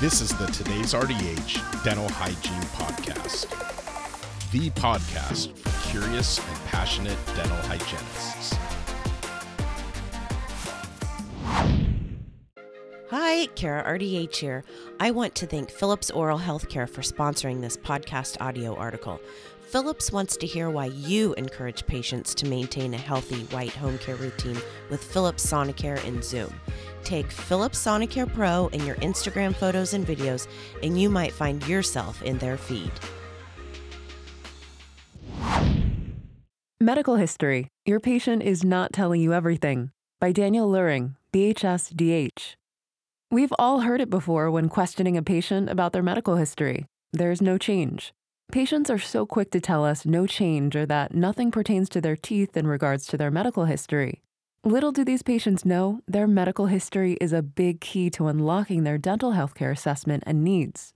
This is the Today's RDH Dental Hygiene Podcast, the podcast for curious and passionate dental hygienists. Hi, Kara RDH here. I want to thank Philips Oral Healthcare for sponsoring this podcast audio article. Philips wants to hear why you encourage patients to maintain a healthy white home care routine with Philips Sonicare and Zoom. Take Philips Sonicare Pro in your Instagram photos and videos, and you might find yourself in their feed. Medical History Your Patient is Not Telling You Everything by Daniel Luring, BHS DH. We've all heard it before when questioning a patient about their medical history. There's no change. Patients are so quick to tell us no change or that nothing pertains to their teeth in regards to their medical history. Little do these patients know their medical history is a big key to unlocking their dental healthcare assessment and needs.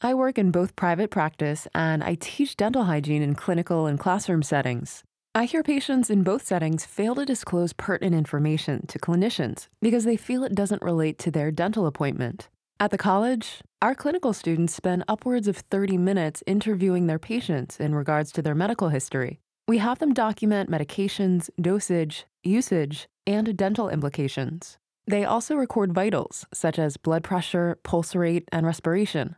I work in both private practice and I teach dental hygiene in clinical and classroom settings. I hear patients in both settings fail to disclose pertinent information to clinicians because they feel it doesn't relate to their dental appointment. At the college, our clinical students spend upwards of 30 minutes interviewing their patients in regards to their medical history. We have them document medications, dosage, usage, and dental implications. They also record vitals, such as blood pressure, pulse rate, and respiration.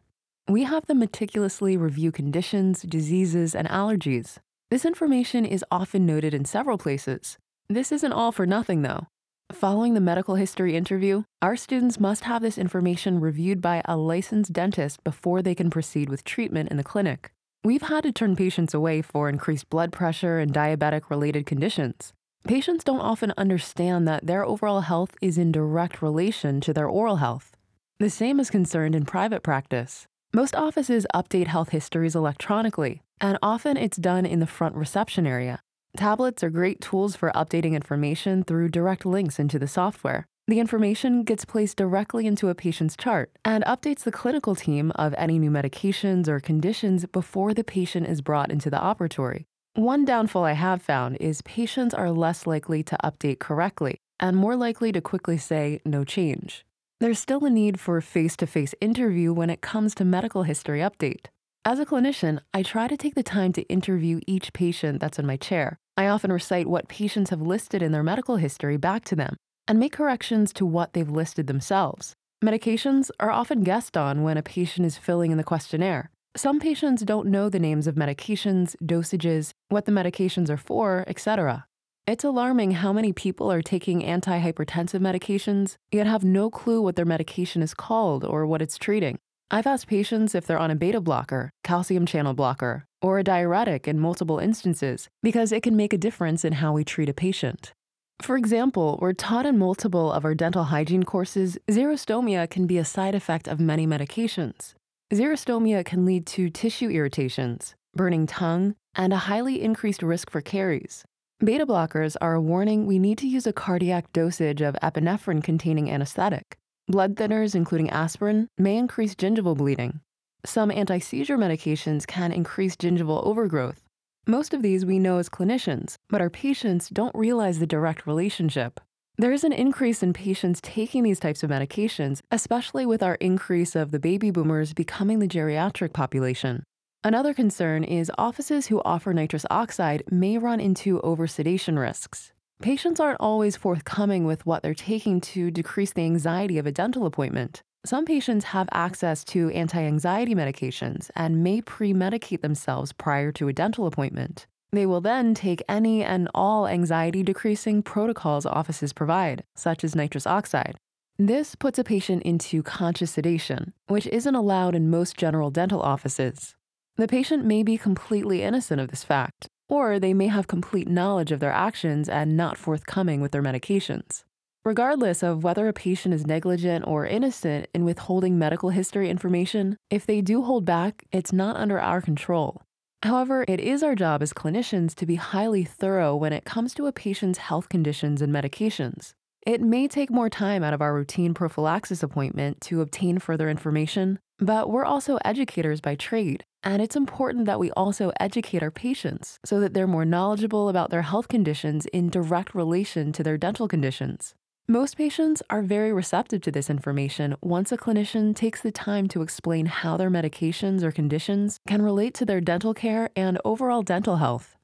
We have them meticulously review conditions, diseases, and allergies. This information is often noted in several places. This isn't all for nothing, though. Following the medical history interview, our students must have this information reviewed by a licensed dentist before they can proceed with treatment in the clinic. We've had to turn patients away for increased blood pressure and diabetic related conditions. Patients don't often understand that their overall health is in direct relation to their oral health. The same is concerned in private practice. Most offices update health histories electronically, and often it's done in the front reception area. Tablets are great tools for updating information through direct links into the software. The information gets placed directly into a patient's chart and updates the clinical team of any new medications or conditions before the patient is brought into the operatory. One downfall I have found is patients are less likely to update correctly and more likely to quickly say no change. There's still a need for face to face interview when it comes to medical history update. As a clinician, I try to take the time to interview each patient that's in my chair. I often recite what patients have listed in their medical history back to them and make corrections to what they've listed themselves. Medications are often guessed on when a patient is filling in the questionnaire. Some patients don't know the names of medications, dosages, what the medications are for, etc. It's alarming how many people are taking antihypertensive medications yet have no clue what their medication is called or what it's treating. I've asked patients if they're on a beta blocker, calcium channel blocker, or a diuretic in multiple instances because it can make a difference in how we treat a patient. For example, we're taught in multiple of our dental hygiene courses xerostomia can be a side effect of many medications. Xerostomia can lead to tissue irritations, burning tongue, and a highly increased risk for caries. Beta blockers are a warning we need to use a cardiac dosage of epinephrine containing anesthetic. Blood thinners, including aspirin, may increase gingival bleeding. Some anti seizure medications can increase gingival overgrowth, most of these we know as clinicians, but our patients don't realize the direct relationship. There is an increase in patients taking these types of medications, especially with our increase of the baby boomers becoming the geriatric population. Another concern is offices who offer nitrous oxide may run into oversedation risks. Patients aren't always forthcoming with what they're taking to decrease the anxiety of a dental appointment. Some patients have access to anti anxiety medications and may pre medicate themselves prior to a dental appointment. They will then take any and all anxiety decreasing protocols offices provide, such as nitrous oxide. This puts a patient into conscious sedation, which isn't allowed in most general dental offices. The patient may be completely innocent of this fact, or they may have complete knowledge of their actions and not forthcoming with their medications. Regardless of whether a patient is negligent or innocent in withholding medical history information, if they do hold back, it's not under our control. However, it is our job as clinicians to be highly thorough when it comes to a patient's health conditions and medications. It may take more time out of our routine prophylaxis appointment to obtain further information, but we're also educators by trade, and it's important that we also educate our patients so that they're more knowledgeable about their health conditions in direct relation to their dental conditions. Most patients are very receptive to this information once a clinician takes the time to explain how their medications or conditions can relate to their dental care and overall dental health.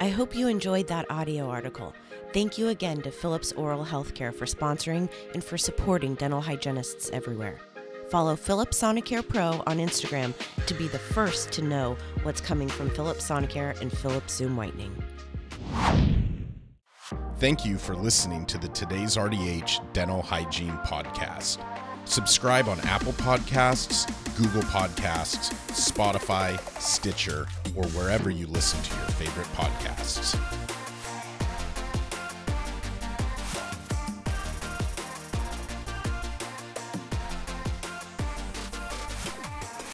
I hope you enjoyed that audio article. Thank you again to Philips Oral Healthcare for sponsoring and for supporting dental hygienists everywhere. Follow Philips Sonicare Pro on Instagram to be the first to know what's coming from Philips Sonicare and Philips Zoom Whitening. Thank you for listening to the Today's RDH Dental Hygiene Podcast. Subscribe on Apple Podcasts, Google Podcasts, Spotify, Stitcher, or wherever you listen to your favorite podcasts.